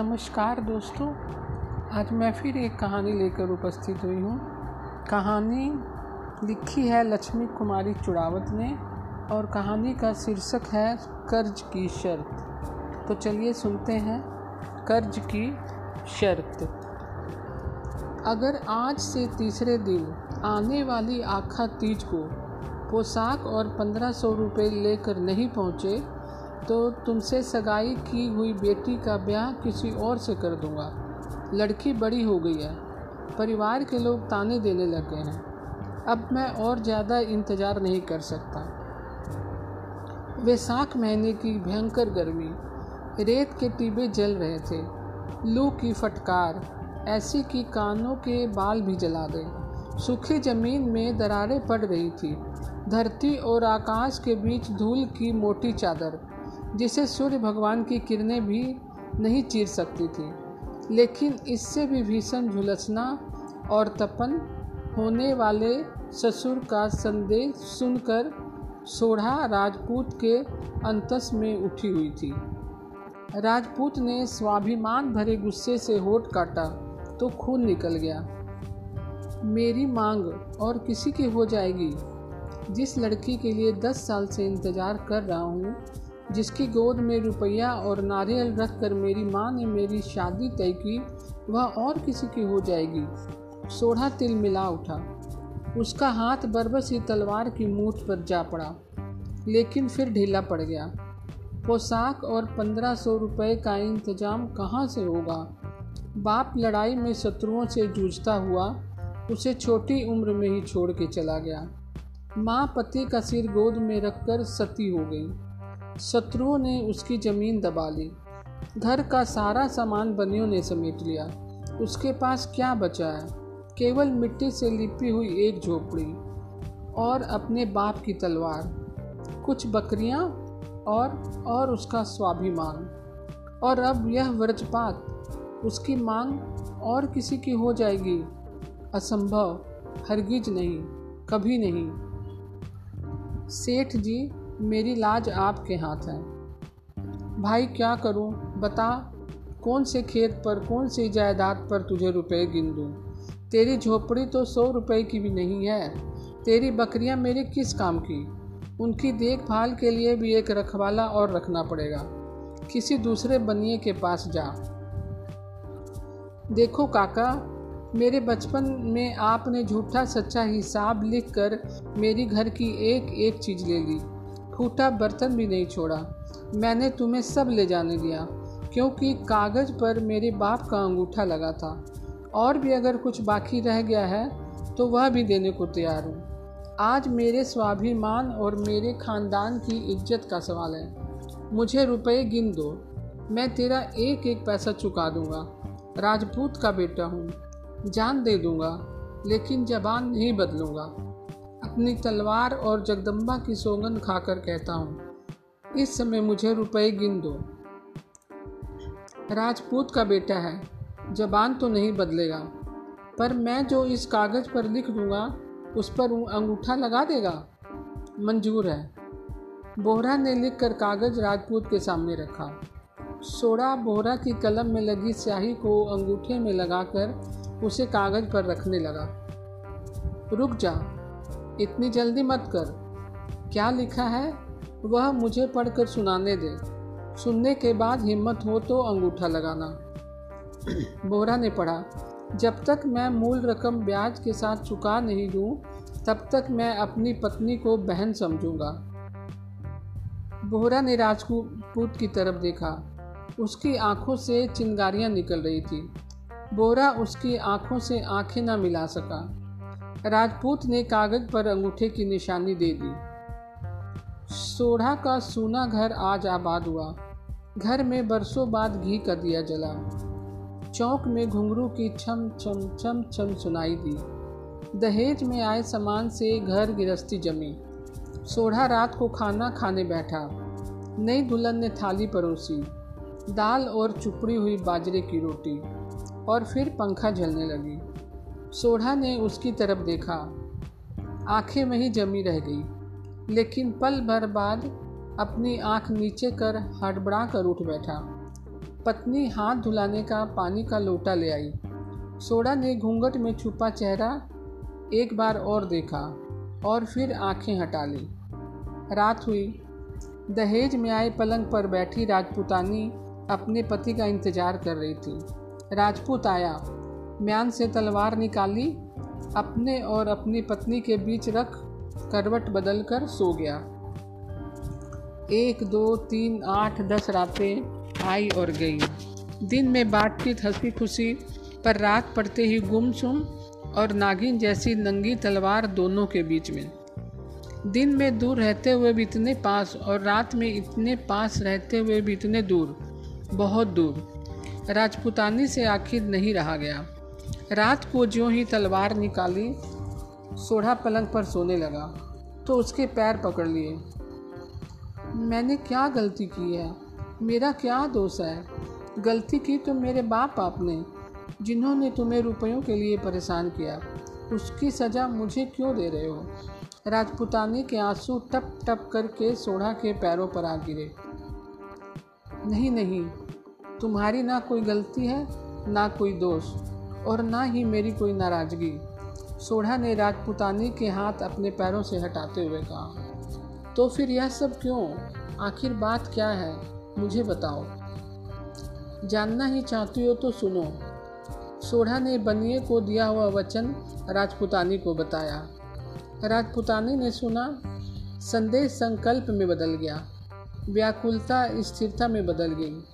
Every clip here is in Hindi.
नमस्कार दोस्तों, आज मैं फिर एक कहानी लेकर उपस्थित हुई हूँ। कहानी लिखी है लक्ष्मी कुमारी चुड़ावत ने और कहानी का शीर्षक है कर्ज की शर्त। तो चलिए सुनते हैं, कर्ज की शर्त। अगर आज से तीसरे दिन आने वाली आखा तीज को पोशाक और पंद्रह सौ रुपये लेकर नहीं पहुँचे तो तुमसे सगाई की हुई बेटी का ब्याह किसी और से कर दूँगा। लड़की बड़ी हो गई है। परिवार के लोग ताने देने लग गए हैं। अब मैं और ज़्यादा इंतज़ार नहीं कर सकता। वैसाख महीने की भयंकर गर्मी, रेत के टीबे जल रहे थे। लू की फटकार, ऐसी कि कानों के बाल भी जला गए सूखी ज़मीन में दरारें पड़ रही थी। धरती और आकाश के बीच धूल की मोटी चादर जिसे सूर्य भगवान की किरणें भी नहीं चीर सकती थी। लेकिन इससे भी भीषण झुलसना और तपन होने वाले ससुर का संदेश सुनकर सोढ़ा राजपूत के अंतस में उठी हुई थी। राजपूत ने स्वाभिमान भरे गुस्से से होठ काटा तो खून निकल गया। मेरी मांग और किसी की हो जाएगी। जिस लड़की के लिए दस साल से इंतज़ार कर रहा हूँ जिसकी गोद में रुपया और नारियल रख कर मेरी माँ ने मेरी शादी तय की, वह और किसी की हो जाएगी। सोढ़ा तिल मिला उठा। उसका हाथ बरबस ही तलवार की मूठ पर जा पड़ा, लेकिन फिर ढीला पड़ गया। पोशाक और पंद्रह सौ रुपये का इंतज़ाम कहाँ से होगा? बाप लड़ाई में शत्रुओं से जूझता हुआ, उसे छोटी उम्र में ही छोड़ के चला गया। माँ पति का सिर गोद में रखकर सती हो गई। शत्रुओं ने उसकी ज़मीन दबा ली। घर का सारा सामान बनियों ने समेट लिया। उसके पास क्या बचा है? केवल मिट्टी से लिपी हुई एक झोपड़ी और अपने बाप की तलवार, कुछ बकरियाँ और और उसका स्वाभिमान। और अब यह व्रजपात, उसकी मांग और किसी की हो जाएगी? असंभव, हरगिज नहीं, कभी नहीं। सेठ जी मेरी लाज आपके हाथ है। भाई, क्या करूँ? बता, कौन से खेत पर, कौन सी जायदाद पर तुझे रुपए गिन? दूँ तेरी झोपड़ी तो सौ रुपए की भी नहीं है। तेरी बकरियाँ मेरे किस काम की? उनकी देखभाल के लिए भी एक रखवाला और रखना पड़ेगा। किसी दूसरे बनिए के पास जा। देखो काका, मेरे बचपन में आपने झूठा सच्चा हिसाब लिखकर मेरी घर की एक एक चीज़ ले ली। फूटा बर्तन भी नहीं छोड़ा। मैंने तुम्हें सब ले जाने दिया, क्योंकि कागज़ पर मेरे बाप का अंगूठा लगा था। और भी अगर कुछ बाकी रह गया है तो वह भी देने को तैयार हूँ। आज मेरे स्वाभिमान और मेरे ख़ानदान की इज़्ज़त का सवाल है। मुझे रुपए गिन दो। मैं तेरा एक एक पैसा चुका दूँगा। राजपूत का बेटा हूँ। जान दे दूँगा, लेकिन जबान नहीं बदलूँगा। अपनी तलवार और जगदम्बा की सौगंध खाकर कहता हूँ, इस समय मुझे रुपए गिन दो। राजपूत का बेटा है, जबान तो नहीं बदलेगा, पर मैं जो इस कागज़ पर लिख दूँगा, उस पर अंगूठा लगा देगा? मंजूर है। बोहरा ने लिख कर कागज़ राजपूत के सामने रखा। सोडा बोहरा की कलम में लगी स्याही को अंगूठे में लगाकर उसे कागज़ पर रखने लगा। रुक जा इतनी जल्दी मत कर। क्या लिखा है? वह मुझे पढ़कर सुनाने दे। सुनने के बाद हिम्मत हो तो अंगूठा लगाना। बोरा ने पढ़ा, जब तक मैं मूल रकम ब्याज के साथ चुका नहीं दूँ, तब तक मैं अपनी पत्नी को बहन समझूँगा। बोहरा ने राजपूत की तरफ़ देखा। उसकी आँखों से चिंगारियाँ निकल रही थी। बोरा उसकी आँखों से आँखें न मिला सका। राजपूत ने कागज़ पर अंगूठे की निशानी दे दी। सोढ़ा का सूना घर आज आबाद हुआ। घर में बरसों बाद घी का दिया जला। चौक में घुंघरू की छम छम छम छम सुनाई दी। दहेज में आए सामान से घर गिरस्ती जमी। सोढ़ा रात को खाना खाने बैठा। नई दुल्हन ने थाली परोसी। दाल और चुपड़ी हुई बाजरे की रोटी। और फिर पंखा झलने लगी। सोढ़ा ने उसकी तरफ़ देखा। आँखें वहीं जमी रह गई, लेकिन पल भर बाद अपनी आँख नीचे कर हड़बड़ा कर उठ बैठा। पत्नी हाथ धुलाने का पानी का लोटा ले आई। सोडा ने घूंघट में छुपा चेहरा एक बार और देखा और फिर आँखें हटा ली। रात हुई। दहेज में आए पलंग पर बैठी राजपूतानी अपने पति का इंतज़ार कर रही थी। राजपूत आया। म्यान से तलवार निकाली, अपने और अपनी पत्नी के बीच रख करवट बदल कर सो गया। एक, दो, तीन, आठ, दस रातें आई और गई। दिन में बातचीत हँसी खुशी पर रात पड़ते ही गुमसुम और नागिन जैसी नंगी तलवार दोनों के बीच में। दिन में दूर रहते हुए भी इतने पास और रात में इतने पास रहते हुए भी इतने दूर, बहुत दूर। राजपुतानी से आखिर नहीं रहा गया। रात को ज्यों ही तलवार निकाली, सोढ़ा पलंग पर सोने लगा तो उसके पैर पकड़ लिए। मैंने क्या गलती की है? मेरा क्या दोष है? गलती की तो मेरे बाप आपने, जिन्होंने तुम्हें रुपयों के लिए परेशान किया। उसकी सज़ा मुझे क्यों दे रहे हो? राजपुतानी के आँसू टप टप करके सोढ़ा के पैरों पर आ गिरे। नहीं नहीं, तुम्हारी ना कोई गलती है, ना कोई दोष। और ना ही मेरी कोई नाराज़गी। सोढ़ा ने राजपुतानी के हाथ अपने पैरों से हटाते हुए कहा तो फिर यह सब क्यों? आखिर बात क्या है? मुझे बताओ। जानना ही चाहती हो तो सुनो। सोढ़ा ने बनिए को दिया हुआ वचन राजपुतानी को बताया। राजपुतानी ने सुना संदेश संकल्प में बदल गया। व्याकुलता, स्थिरता में बदल गई।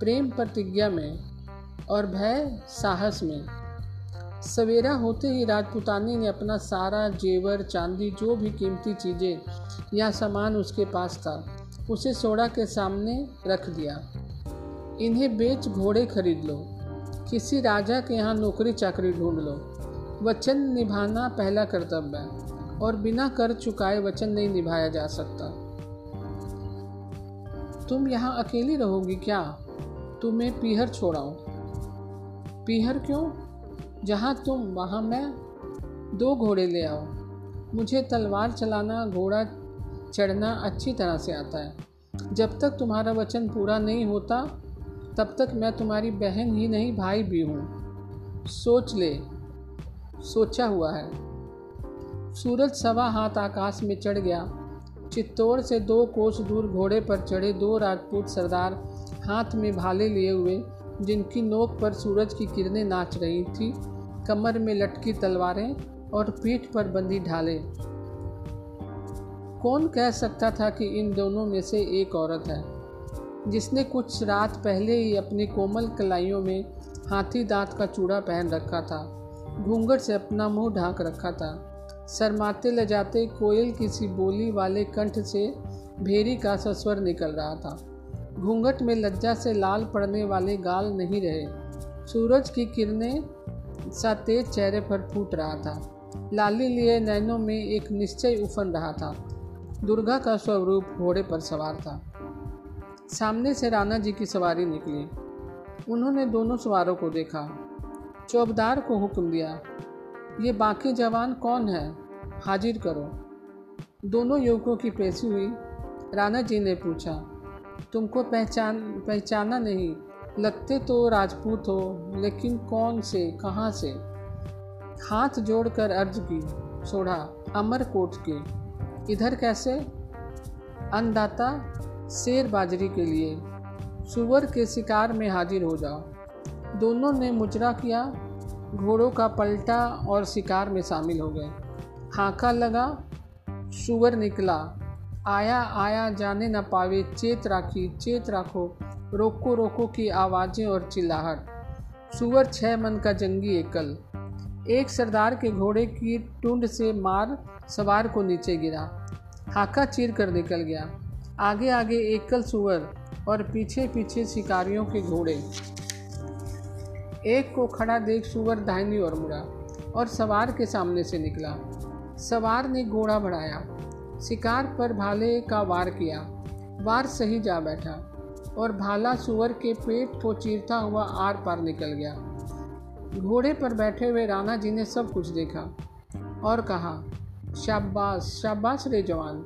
प्रेम प्रतिज्ञा में और भय साहस में। सवेरा होते ही राजपुतानी ने अपना सारा जेवर, चांदी, जो भी कीमती चीज़ें या सामान उसके पास था, उसे सोड़ा के सामने रख दिया। इन्हें बेच घोड़े खरीद लो, किसी राजा के यहाँ नौकरी चाकरी ढूंढ लो। वचन निभाना पहला कर्तव्य है, और बिना कर चुकाए वचन नहीं निभाया जा सकता। तुम यहाँ अकेली रहोगी क्या? तुम्हें पीहर छोड़ाऊँ। पीहर क्यों? जहाँ तुम, वहाँ मैं। दो घोड़े ले आओ। मुझे तलवार चलाना, घोड़ा चढ़ना अच्छी तरह से आता है। जब तक तुम्हारा वचन पूरा नहीं होता, तब तक मैं तुम्हारी बहन ही नहीं, भाई भी हूँ। सोच ले। सोचा हुआ है। सूरज सवा हाथ आकाश में चढ़ गया। चित्तौड़ से दो कोस दूर घोड़े पर चढ़े दो राजपूत सरदार हाथ में भाले लिए हुए जिनकी नोक पर सूरज की किरणें नाच रही थी, कमर में लटकी तलवारें और पीठ पर बंदी ढाले। कौन कह सकता था कि इन दोनों में से एक औरत है, जिसने कुछ रात पहले ही अपनी कोमल कलाइयों में हाथी दांत का चूड़ा पहन रखा था, घूंघट से अपना मुँह ढांक रखा था। शरमाते ले जाते कोयल किसी बोली वाले कंठ से भेरी का सस्वर निकल रहा था। घूंघट में लज्जा से लाल पड़ने वाले गाल नहीं रहे। सूरज की किरणें सा तेज चेहरे पर फूट रहा था। लाली लिए नैनों में एक निश्चय उफन रहा था। दुर्गा का स्वरूप घोड़े पर सवार था। सामने से राणा जी की सवारी निकली। उन्होंने दोनों सवारों को देखा। चौबदार को हुक्म दिया, ये बाकी जवान कौन है? हाजिर करो। दोनों युवकों की पेशी हुई। राणा जी ने पूछा तुमको पहचान पहचाना नहीं। लगते तो राजपूत हो, लेकिन कौन से, कहाँ से? हाथ जोड़कर अर्ज़ की सोढ़ा अमरकोट के। इधर कैसे? अन्नदाता शेर बाजरी के लिए। सुअर के शिकार में हाजिर हो जाओ। दोनों ने मुजरा किया, घोड़ों का पलटा और शिकार में शामिल हो गए। हाँका लगा, सुअर निकला। आया आया जाने न पावे, चेत राखी, चेत राखो, रोको रोको की आवाज़ें और चिल्लाहट। सुअर छह मन का जंगी एकल। एक सरदार के घोड़े की टुंड से मार सवार को नीचे गिरा। हाका चीर कर निकल गया। आगे आगे एकल सुअर और पीछे पीछे शिकारियों के घोड़े। एक को खड़ा देख सुअर दाहिनी ओर मुड़ा और सवार के सामने से निकला। सवार ने घोड़ा बढ़ाया। शिकार पर भाले का वार किया। वार सही जा बैठा और भाला सुअर के पेट को चीरता हुआ आर पार निकल गया। घोड़े पर बैठे हुए राणा जी ने सब कुछ देखा और कहा, शाबाश शाबाश रे जवान।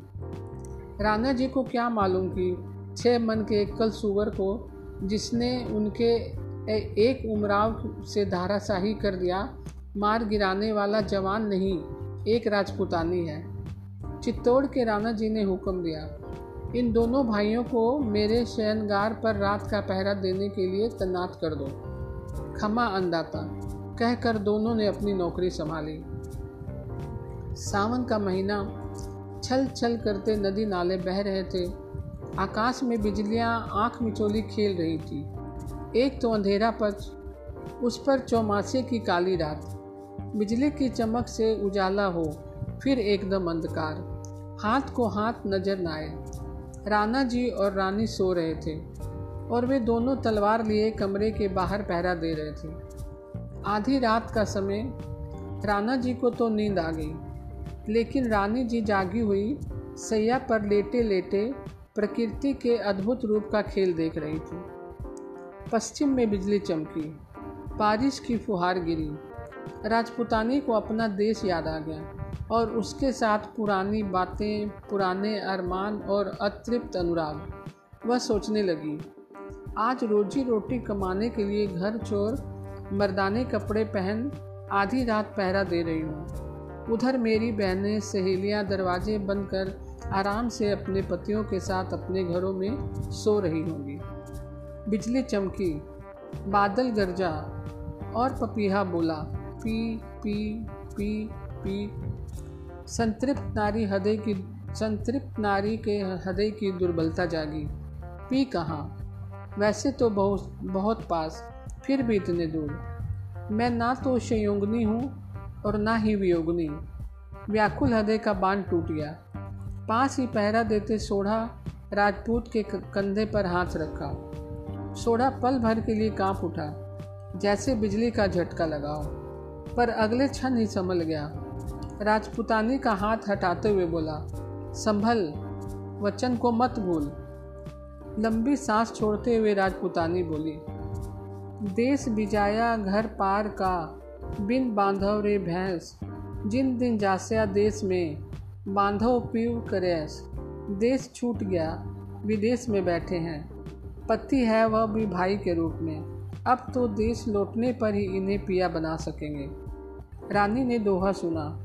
राणा जी को क्या मालूम कि छः मन के एकल सुअर को जिसने उनके एक उमराव से धाराशाही कर दिया, मार गिराने वाला जवान नहीं, एक राजपुतानी है। चित्तौड़ के राणा जी ने हुक्म दिया। इन दोनों भाइयों को मेरे शयनगार पर रात का पहरा देने के लिए तैनात कर दो। खमा अंदाता कहकर दोनों ने अपनी नौकरी संभाली। सावन का महीना छल छल करते नदी नाले बह रहे थे। आकाश में बिजलियाँ आँख मिचोली खेल रही थी। एक तो अंधेरा पच उस पर चौमासे की काली रात। बिजली की चमक से उजाला हो, फिर एकदम अंधकार। हाथ को हाथ नज़र न आए राणा जी और रानी सो रहे थे और वे दोनों तलवार लिए कमरे के बाहर पहरा दे रहे थे। आधी रात का समय राणा जी को तो नींद आ गई, लेकिन रानी जी जागी हुई, सैया पर लेटे लेटे प्रकृति के अद्भुत रूप का खेल देख रही थी। पश्चिम में बिजली चमकी, बारिश की फुहार गिरी राजपुतानी को अपना देश याद आ गया और उसके साथ पुरानी बातें, पुराने अरमान और अतृप्त अनुराग। वह सोचने लगी, आज रोजी रोटी कमाने के लिए घर चोर, मर्दाने कपड़े पहन, आधी रात पहरा दे रही हूँ। उधर मेरी बहनें सहेलियाँ दरवाजे बंद कर आराम से अपने पतियों के साथ अपने घरों में सो रही होंगी। बिजली चमकी, बादल गरजा और पपीहा बोला पी पी पी पी। संतृप्त नारी हृदय की, संतृप्त नारी के हृदय की दुर्बलता जागी। पी कहाँ? वैसे तो बहुत बहुत पास, फिर भी इतने दूर। मैं ना तो संयोगनी हूँ और ना ही वियोगनी। व्याकुल हृदय का बाँध टूट गया। पास ही पहरा देते सोढ़ा, राजपूत के, कंधे पर हाथ रखा। सोढ़ा पल भर के लिए काँप उठा। जैसे बिजली का झटका लगाओ। पर अगले क्षण ही संभल गया। राजपुतानी का हाथ हटाते हुए बोला, संभल, वचन को मत भूल। लंबी सांस छोड़ते हुए राजपुतानी बोली, देश बिजाया घर पार का, बिन बांधव रे भैंस, जिन दिन जास्या देश में, बांधव पीव करेस। देश छूट गया, विदेश में बैठे हैं। पति है वह भी भाई के रूप में। अब तो देश लौटने पर ही इन्हें पिया बना सकेंगे। रानी ने दोहा सुना।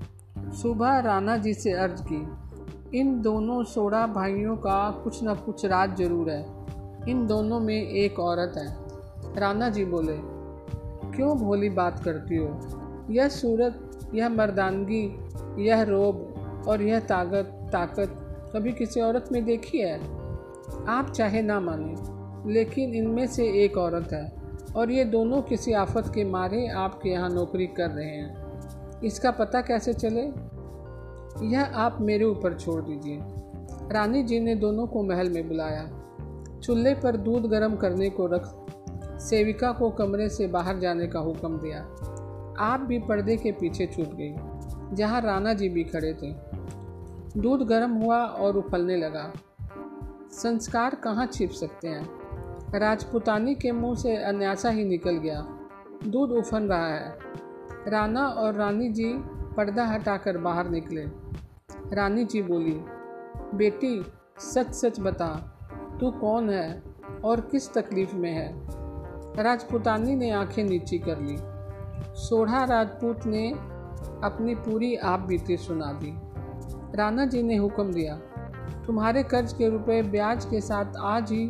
सुबह राना जी से अर्ज़ की, इन दोनों सोड़ा भाइयों का कुछ न कुछ राज ज़रूर है। इन दोनों में एक औरत है। राना जी बोले, क्यों भोली बात करती हो? यह सूरत, यह मर्दानगी, यह रोब और यह ताकत ताकत कभी किसी औरत में देखी है? आप चाहे ना माने, लेकिन इनमें से एक औरत है और ये दोनों किसी आफत के मारे आपके यहाँ नौकरी कर रहे हैं। इसका पता कैसे चले? यह आप मेरे ऊपर छोड़ दीजिए। रानी जी ने दोनों को महल में बुलाया। चूल्हे पर दूध गर्म करने को रख सेविका को कमरे से बाहर जाने का हुक्म दिया। आप भी पर्दे के पीछे छूट गई, जहाँ राणा जी भी खड़े थे। दूध गर्म हुआ और उफलने लगा। संस्कार कहाँ छिप सकते हैं? राजपुतानी के मुँह से अन्यासा ही निकल गया। दूध उफन रहा है। राना और रानी जी पर्दा हटाकर बाहर निकले। रानी जी बोली, बेटी सच सच बता, तू कौन है और किस तकलीफ़ में है? राजपुतानी ने आँखें नीची कर ली। सोढ़ा राजपूत ने अपनी पूरी आप बीती सुना दी। राणा जी ने हुक्म दिया, तुम्हारे कर्ज के रुपए ब्याज के साथ आज ही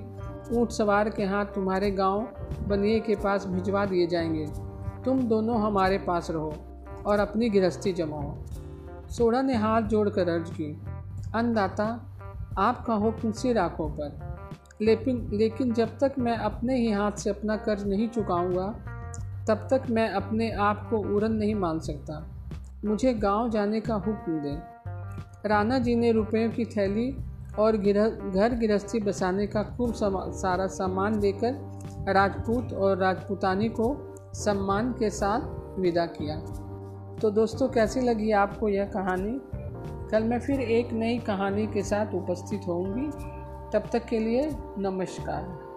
ऊँट सवार के हाथ तुम्हारे गाँव बनिए के पास भिजवा दिए जाएँगे। तुम दोनों हमारे पास रहो और अपनी गृहस्थी जमाओ। सोड़ा ने हाथ जोड़कर अर्ज़ की, अन्नदाता आपका हुक्म सिर आँखों पर। लेकिन लेकिन जब तक मैं अपने ही हाथ से अपना कर्ज नहीं चुकाऊँगा, तब तक मैं अपने आप को उड़न नहीं मान सकता। मुझे गाँव जाने का हुक्म दें। राणा जी ने रुपयों की थैली और गिरह, घर गृहस्थी बसाने का खूब सारा सामान देकर राजपूत और राजपूतानी को सम्मान के साथ विदा किया। तो दोस्तों, कैसी लगी आपको यह कहानी? कल मैं फिर एक नई कहानी के साथ उपस्थित होंगी तब तक के लिए नमस्कार।